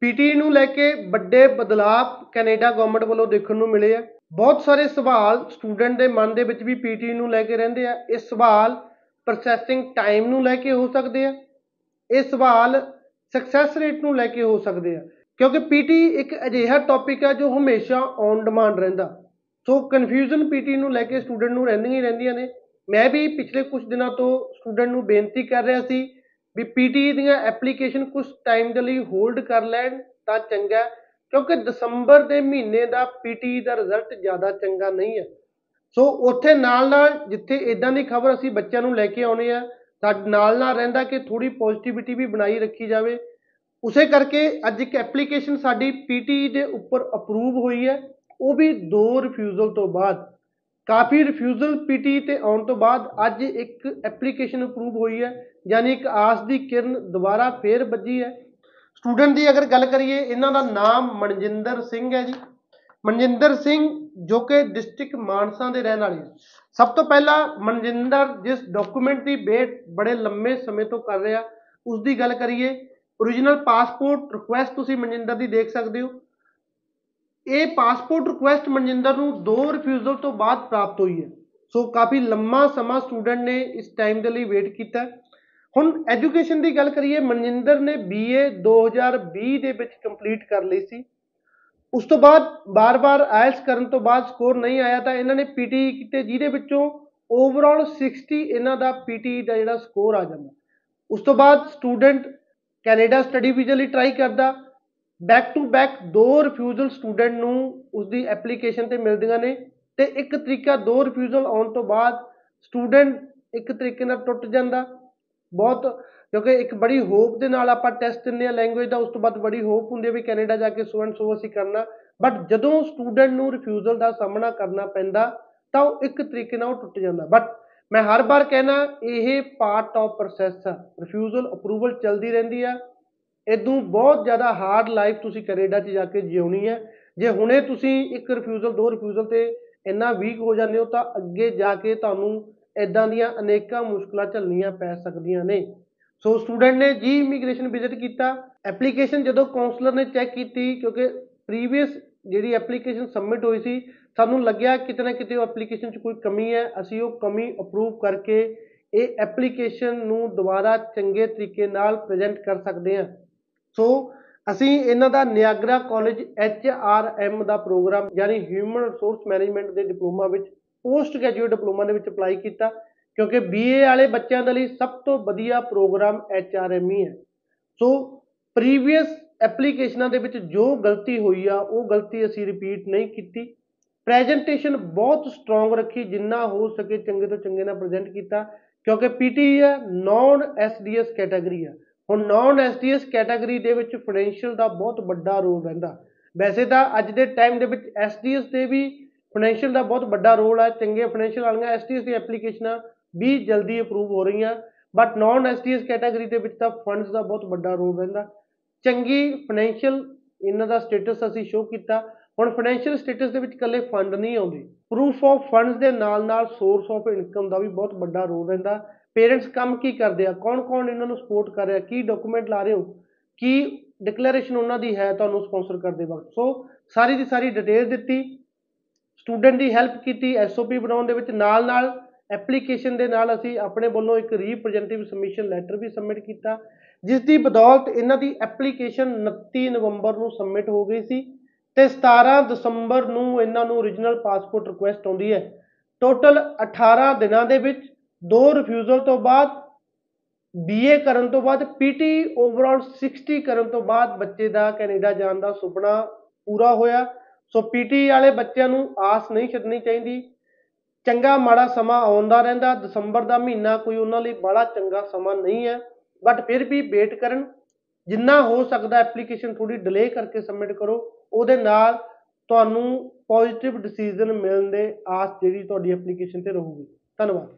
PT ਨੂੰ ਲੈ ਕੇ ਵੱਡੇ ਬਦਲਾਅ ਕੈਨੇਡਾ ਗਵਰਨਮੈਂਟ ਵੱਲੋਂ ਦੇਖਣ ਨੂੰ ਮਿਲੇ ਆ। ਬਹੁਤ ਸਾਰੇ ਸਵਾਲ ਸਟੂਡੈਂਟ ਦੇ ਮਨ ਦੇ ਵਿੱਚ ਵੀ ਪੀਟੀ ਨੂੰ ਲੈ ਕੇ ਰਹਿੰਦੇ ਆ। ਇਹ ਸਵਾਲ ਪ੍ਰੋਸੈਸਿੰਗ ਟਾਈਮ ਨੂੰ ਲੈ ਕੇ ਹੋ ਸਕਦੇ ਆ। ਇਹ ਸਵਾਲ ਸਕਸੈਸ ਰੇਟ ਨੂੰ ਲੈ ਕੇ ਹੋ ਸਕਦੇ ਆ। ਕਿਉਂਕਿ ਪੀਟੀ ਇੱਕ ਅਜਿਹਾ ਟੌਪਿਕ ਹੈ ਜੋ ਹਮੇਸ਼ਾ ਔਨ ਡਿਮਾਂਡ ਰਹਿੰਦਾ। ਸੋ ਕਨਫਿਊਜ਼ਨ ਪੀਟੀ ਨੂੰ ਲੈ ਕੇ ਸਟੂਡੈਂਟ ਨੂੰ ਰਹਿੰਦੀਆਂ ਹੀ ਰਹਿੰਦੀਆਂ ਨੇ। ਮੈਂ ਵੀ ਪਿਛਲੇ ਕੁਝ ਦਿਨਾਂ ਤੋਂ ਸਟੂਡੈਂਟ ਨੂੰ ਬੇਨਤੀ ਕਰ ਰਿਹਾ ਸੀ ਵੀ ਪੀਟੀ ਦੀਆਂ ਐਪਲੀਕੇਸ਼ਨ ਕੁਝ ਟਾਈਮ ਦੇ ਲਈ ਹੋਲਡ ਕਰ ਲੈਣ ਤਾਂ ਚੰਗਾ ਹੈ, ਕਿਉਂਕਿ ਦਸੰਬਰ ਦੇ ਮਹੀਨੇ ਦਾ ਪੀਟੀ ਦਾ ਰਿਜ਼ਲਟ ਜ਼ਿਆਦਾ ਚੰਗਾ ਨਹੀਂ ਹੈ। ਸੋ ਉੱਥੇ ਨਾਲ ਨਾਲ ਜਿੱਥੇ ਇਦਾਂ ਦੀ ਖਬਰ ਅਸੀਂ ਬੱਚਿਆਂ ਨੂੰ ਲੈ ਕੇ ਆਉਨੇ ਆ ਸਾਡੇ ਨਾਲ ਨਾਲ ਰਹਿੰਦਾ ਕਿ ਥੋੜੀ ਪੋਜ਼ਿਟਿਵਿਟੀ ਵੀ ਬਣਾਈ ਰੱਖੀ ਜਾਵੇ। ਉਸੇ ਕਰਕੇ ਅੱਜ ਇੱਕ ਐਪਲੀਕੇਸ਼ਨ ਸਾਡੀ ਪੀਟੀ ਦੇ ਉੱਪਰ ਅਪਰੂਵ ਹੋਈ ਹੈ ਉਹ ਵੀ ਦੋ ਰਿਫਿਊਜ਼ਲ ਤੋਂ ਬਾਅਦ। ਕਾਫੀ ਰਿਫਿਊਜ਼ਲ ਪੀਟੀ ਤੇ ਆਉਣ ਤੋਂ ਬਾਅਦ ਅੱਜ ਇੱਕ ਐਪਲੀਕੇਸ਼ਨ ਅਪਰੂਵ ਹੋਈ ਹੈ ਯਾਨੀ ਇੱਕ ਆਸ ਦੀ ਕਿਰਨ ਦੁਬਾਰਾ ਫੇਰ ਵੱਜੀ ਹੈ। ਸਟੂਡੈਂਟ ਦੀ ਅਗਰ ਗੱਲ ਕਰੀਏ, ਇਹਨਾਂ ਦਾ ਨਾਮ ਮਨਜਿੰਦਰ ਸਿੰਘ ਹੈ ਜੀ। ਮਨਜਿੰਦਰ ਸਿੰਘ ਜੋ ਕਿ ਡਿਸਟ੍ਰਿਕਟ ਮਾਨਸਾ ਦੇ ਰਹਿਣ ਵਾਲੇ ਹੈ ਸਭ ਤੋਂ ਪਹਿਲਾਂ ਮਨਜਿੰਦਰ ਜਿਸ ਡਾਕੂਮੈਂਟ ਦੀ ਵੇਟ ਬੜੇ ਲੰਮੇ ਸਮੇਂ ਤੋਂ ਕਰ ਰਿਹਾ ਉਸ ਦੀ ਗੱਲ ਕਰੀਏ origignal ਪਾਸਪੋਰਟ ਰਿਕੁਐਸਟ ਤੁਸੀਂ ਮਨਜਿੰਦਰ ਦੀ ਦੇਖ ਸਕਦੇ ਹੋ। ਇਹ ਪਾਸਪੋਰਟ ਰਿਕੁਐਸਟ ਮਨਜਿੰਦਰ ਨੂੰ ਦੋ ਰਿਫਿਊਜ਼ਲ ਤੋਂ ਬਾਅਦ ਪ੍ਰਾਪਤ ਹੋਈ ਹੈ। ਸੋ ਕਾਫੀ ਲੰਮਾ ਸਮਾਂ ਸਟੂਡੈਂਟ ਨੇ ਇਸ ਟਾਈਮ ਦੇ ਲਈ ਵੇਟ ਕੀਤਾ। ਹੈ। ਹੁਣ ਐਜੂਕੇਸ਼ਨ ਦੀ ਗੱਲ ਕਰੀਏ, ਮਨਜਿੰਦਰ ਨੇ BA 2020 ਦੇ ਵਿੱਚ ਕੰਪਲੀਟ ਕਰ ਲਈ ਸੀ। ਉਸ ਤੋਂ ਬਾਅਦ ਬਾਰ-ਬਾਰ ਆਇਲਸ ਕਰਨ ਤੋਂ ਬਾਅਦ ਸਕੋਰ ਨਹੀਂ ਆਇਆ ਤਾਂ ਇਹਨਾਂ ਨੇ ਪੀਟੀ ਕੀਤੇ, ਜਿਹਦੇ ਵਿੱਚੋਂ ਓਵਰਆਲ 60 ਇਹਨਾਂ ਦਾ ਪੀਟੀ ਦਾ ਜਿਹੜਾ ਸਕੋਰ ਆ ਜਾਂਦਾ। ਉਸ ਤੋਂ ਬਾਅਦ ਸਟੂਡੈਂਟ ਕੈਨੇਡਾ ਸਟੱਡੀ ਵੀਜ਼ਾ ਲਈ ਟਰਾਈ ਕਰਦਾ। ਬੈਕ ਟੂ ਬੈਕ ਦੋ ਰਿਫਿਊਜ਼ਲ ਸਟੂਡੈਂਟ ਨੂੰ ਉਸਦੀ ਐਪਲੀਕੇਸ਼ਨ ਤੇ ਮਿਲਦੀਆਂ ਨੇ ਤੇ ਇੱਕ ਤਰੀਕਾ ਦੋ ਰਿਫਿਊਜ਼ਲ ਆਉਣ ਤੋਂ ਬਾਅਦ ਸਟੂਡੈਂਟ ਇੱਕ ਤਰੀਕੇ ਨਾਲ ਟੁੱਟ ਜਾਂਦਾ। ਬਹੁਤ, ਕਿਉਂਕਿ ਇੱਕ ਬੜੀ ਹੋਪ ਦੇ ਨਾਲ ਆਪਾਂ ਟੈਸਟ ਦਿੰਦੇ ਆ ਲੈਂਗੁਏਜ ਦਾ, ਉਸ ਤੋਂ ਬਾਅਦ ਬੜੀ ਹੋਪ ਹੁੰਦੀ ਹੈ ਵੀ ਕੈਨੇਡਾ ਜਾ ਕੇ ਸੋ ਐਂਡ ਸੋ ਅਸੀਂ ਕਰਨਾ। ਬਟ ਜਦੋਂ ਸਟੂਡੈਂਟ ਨੂੰ ਰਿਫਿਊਜ਼ਲ ਦਾ ਸਾਹਮਣਾ ਕਰਨਾ ਪੈਂਦਾ, ਤਾਂ ਉਹ ਇੱਕ ਤਰੀਕੇ ਨਾਲ ਉਹ ਟੁੱਟ ਜਾਂਦਾ। ਬਟ ਮੈਂ ਹਰ ਵਾਰ ਕਹਿਣਾ, ਇਹ ਪਾਰਟ ਆਫ ਪ੍ਰੋਸੈਸ ਆ। ਰਿਫਿਊਜ਼ਲ ਅਪਰੂਵਲ ਚੱਲਦੀ ਰਹਿੰਦੀ ਆ। ਇਦੋਂ ਬਹੁਤ ਜ਼ਿਆਦਾ ਹਾਰਡ ਲਾਈਫ ਤੁਸੀਂ ਕੈਨੇਡਾ 'ਚ ਜਾ ਕੇ ਜਿਉਣੀ ਹੈ। ਜੇ ਹੁਣੇ ਤੁਸੀਂ ਇੱਕ ਰਿਫਿਊਜ਼ਲ ਦੋ ਰਿਫਿਊਜ਼ਲ ਤੇ ਇੰਨਾ ਵੀਕ ਹੋ ਜਾਂਦੇ ਹੋ, ਤਾਂ ਅੱਗੇ ਜਾ ਕੇ ਤੁਹਾਨੂੰ ਇਦਾਂ ਦੀਆਂ ਅਨੇਕਾਂ ਮੁਸ਼ਕਲਾਂ ਝੱਲਣੀਆਂ ਪੈ ਸਕਦੀਆਂ ਨੇ। ਸੋ ਸਟੂਡੈਂਟ ਨੇ ਜੀ ਇਮੀਗ੍ਰੇਸ਼ਨ ਵਿਜ਼ਿਟ ਕੀਤਾ। ਐਪਲੀਕੇਸ਼ਨ ਜਦੋਂ ਕਾਉਂਸਲਰ ਨੇ ਚੈੱਕ ਕੀਤੀ, ਕਿਉਂਕਿ ਪ੍ਰੀਵੀਅਸ ਜਿਹੜੀ ਐਪਲੀਕੇਸ਼ਨ ਸਬਮਿਟ ਹੋਈ ਸੀ, ਸਾਨੂੰ ਲੱਗਿਆ ਕਿਤੇ ਨਾ ਕਿਤੇ ਉਹ ਐਪਲੀਕੇਸ਼ਨ 'ਚ ਕੋਈ ਕਮੀ ਹੈ। ਅਸੀਂ ਉਹ ਕਮੀ ਅਪਰੂਵ ਕਰਕੇ ਇਹ ਐਪਲੀਕੇਸ਼ਨ ਨੂੰ ਦੁਬਾਰਾ ਚੰਗੇ ਤਰੀਕੇ ਨਾਲ ਪ੍ਰੈਜ਼ੈਂਟ ਕਰ ਸਕਦੇ ਹਾਂ। ਸੋ ਅਸੀਂ ਇਹਨਾਂ ਦਾ Niagara college H R M ਦਾ ਪ੍ਰੋਗਰਾਮ ਯਾਨੀ ਹਿਊਮਨ ਰਿਸੋਰਸ ਮੈਨੇਜਮੈਂਟ ਦੇ ਡਿਪਲੋਮਾ ਵਿੱਚ ਪੋਸਟ ਗ੍ਰੈਜੂਏਟ ਡਿਪਲੋਮਾ ਦੇ ਵਿੱਚ ਅਪਲਾਈ ਕੀਤਾ, ਕਿਉਂਕਿ ਬੀਏ ਵਾਲੇ ਬੱਚਿਆਂ ਦੇ ਲਈ ਸਭ ਤੋਂ ਵਧੀਆ ਪ੍ਰੋਗਰਾਮ ਐਚ ਆਰ ਐਮ ਹੀ ਹੈ। ਸੋ ਪ੍ਰੀਵੀਅਸ ਐਪਲੀਕੇਸ਼ਨਾਂ ਦੇ ਵਿੱਚ ਜੋ ਗਲਤੀ ਹੋਈ ਆ, ਉਹ ਗਲਤੀ ਅਸੀਂ ਰਿਪੀਟ ਨਹੀਂ ਕੀਤੀ। ਪ੍ਰੈਜੈਂਟੇਸ਼ਨ ਬਹੁਤ ਸਟਰੋਂਗ ਰੱਖੀ, ਜਿੰਨਾ ਹੋ ਸਕੇ ਚੰਗੇ ਤੋਂ ਚੰਗੇ ਨਾਲ ਪ੍ਰੈਜ਼ੈਂਟ ਕੀਤਾ, ਕਿਉਂਕਿ ਪੀਟੀ ਹੈ ਨਾਨ ਐਸਡੀਐਸ ਕੈਟਾਗਰੀ ਆ। ਹੁਣ ਨਾਨ ਐਸਡੀਐਸ ਕੈਟਾਗਰੀ ਦੇ ਵਿੱਚ ਫਾਈਨੈਂਸ਼ੀਅਲ ਦਾ ਬਹੁਤ ਵੱਡਾ ਰੋਲ ਰਹਿੰਦਾ। ਵੈਸੇ ਤਾਂ ਅੱਜ ਦੇ ਟਾਈਮ ਦੇ ਵਿੱਚ ਐਸਡੀਐਸ ਦੇ ਵੀ ਫਾਈਨੈਂਸ਼ੀਅਲ ਦਾ ਬਹੁਤ ਵੱਡਾ ਰੋਲ ਹੈ ਚੰਗੇ ਫਾਈਨੈਂਸ਼ੀਅਲ ਵਾਲੀਆਂ ਐਸਡੀਐਸ ਦੀ ਐਪਲੀਕੇਸ਼ਨਾਂ ਵੀ ਜਲਦੀ ਅਪਰੂਵ ਹੋ ਰਹੀਆਂ। ਬਟ ਨਾਨ ਐਸਡੀਐਸ ਕੈਟਾਗਰੀ ਦੇ ਵਿੱਚ ਤਾਂ ਫੰਡਸ ਦਾ ਬਹੁਤ ਵੱਡਾ ਰੋਲ ਰਹਿੰਦਾ। ਚੰਗੀ ਫਾਈਨੈਂਸ਼ੀਅਲ ਇਹਨਾਂ ਦਾ ਸਟੇਟਸ ਅਸੀਂ ਸ਼ੋ ਕੀਤਾ। ਹੁਣ ਫਾਈਨੈਂਸ਼ੀਅਲ ਸਟੇਟਸ ਦੇ ਵਿੱਚ ਇਕੱਲੇ ਫੰਡ ਨਹੀਂ ਆਉਂਦੇ। ਪ੍ਰੂਫ ਆਫ ਫੰਡਸ ਦੇ ਨਾਲ ਨਾਲ ਸੋਰਸ ਆਫ ਇਨਕਮ ਦਾ ਵੀ ਬਹੁਤ ਵੱਡਾ ਰੋਲ ਰਹਿੰਦਾ। ਪੇਰੈਂਟਸ ਕੰਮ ਕੀ ਕਰਦੇ ਆ? ਕੌਣ ਕੌਣ ਇਹਨਾਂ ਨੂੰ ਸਪੋਰਟ ਕਰ ਰਿਹਾ? ਕੀ ਡਾਕੂਮੈਂਟ ਲਾ ਰਹੇ ਹੋ? ਕੀ ਡਿਕਲੇਰੇਸ਼ਨ ਉਹਨਾਂ ਦੀ ਹੈ ਤੁਹਾਨੂੰ ਸਪਾਂਸਰ ਕਰਦੇ ਵਕਤ? ਸੋ ਸਾਰੀ ਦੀ ਸਾਰੀ ਡਿਟੇਲ ਦਿੱਤੀ। ਸਟੂਡੈਂਟ ਦੀ ਹੈਲਪ ਕੀਤੀ ਐਸਓਪੀ ਬਣਾਉਣ ਦੇ ਵਿੱਚ ਨਾਲ ਨਾਲ ਐਪਲੀਕੇਸ਼ਨ ਦੇ ਨਾਲ ਅਸੀਂ ਆਪਣੇ ਵੱਲੋਂ ਇੱਕ ਰੀਪ੍ਰੈਜ਼ੈਂਟੇਟਿਵ ਸਬਮਿਸ਼ਨ ਲੈਟਰ ਵੀ ਸਬਮਿਟ ਕੀਤਾ, ਜਿਸ ਦੀ ਬਦੌਲਤ ਇਹਨਾਂ ਦੀ ਐਪਲੀਕੇਸ਼ਨ 29 ਨਵੰਬਰ ਨੂੰ ਸਬਮਿਟ ਹੋ ਗਈ ਸੀ ਤੇ 17 ਦਸੰਬਰ ਨੂੰ ਇਹਨਾਂ ਨੂੰ origignal ਪਾਸਪੋਰਟ ਰਿਕੁਐਸਟ ਆਉਂਦੀ ਹੈ। ਟੋਟਲ 18 ਦਿਨਾਂ ਦੇ ਵਿੱਚ ਦੋ ਰਿਫਿਊਜ਼ਲ ਤੋਂ ਬਾਅਦ ਬੀਏ ਕਰਨ ਤੋਂ ਬਾਅਦ ਪੀਟੀ ਓਵਰਆਲ 60 ਕਰਨ ਤੋਂ ਬਾਅਦ ਬੱਚੇ ਦਾ ਕੈਨੇਡਾ ਜਾਣ ਦਾ ਸੁਪਨਾ ਪੂਰਾ ਹੋਇਆ। ਸੋ ਪੀਟੀ ਵਾਲੇ ਬੱਚਿਆਂ ਨੂੰ ਆਸ ਨਹੀਂ ਛੱਡਣੀ ਚਾਹੀਦੀ। ਚੰਗਾ ਮਾੜਾ ਸਮਾਂ ਆਉਂਦਾ ਰਹਿੰਦਾ, ਦਸੰਬਰ ਦਾ ਮਹੀਨਾ ਕੋਈ ਉਹਨਾਂ ਲਈ ਬੜਾ ਚੰਗਾ ਸਮਾਂ ਨਹੀਂ ਹੈ ਬਟ ਫਿਰ ਵੀ ਵੇਟ ਕਰਨ। ਜਿੰਨਾ ਹੋ ਸਕਦਾ ਐਪਲੀਕੇਸ਼ਨ ਥੋੜੀ ਡਿਲੇ ਕਰਕੇ ਸਬਮਿਟ ਕਰੋ, ਉਹਦੇ ਨਾਲ ਤੁਹਾਨੂੰ ਪੋਜ਼ਿਟਿਵ ਡਿਸੀਜਨ ਮਿਲਣ ਦੇ ਆਸ ਜਿਹੜੀ ਤੁਹਾਡੀ ਐਪਲੀਕੇਸ਼ਨ ਤੇ ਰਹੂਗੀ। ਧੰਨਵਾਦ।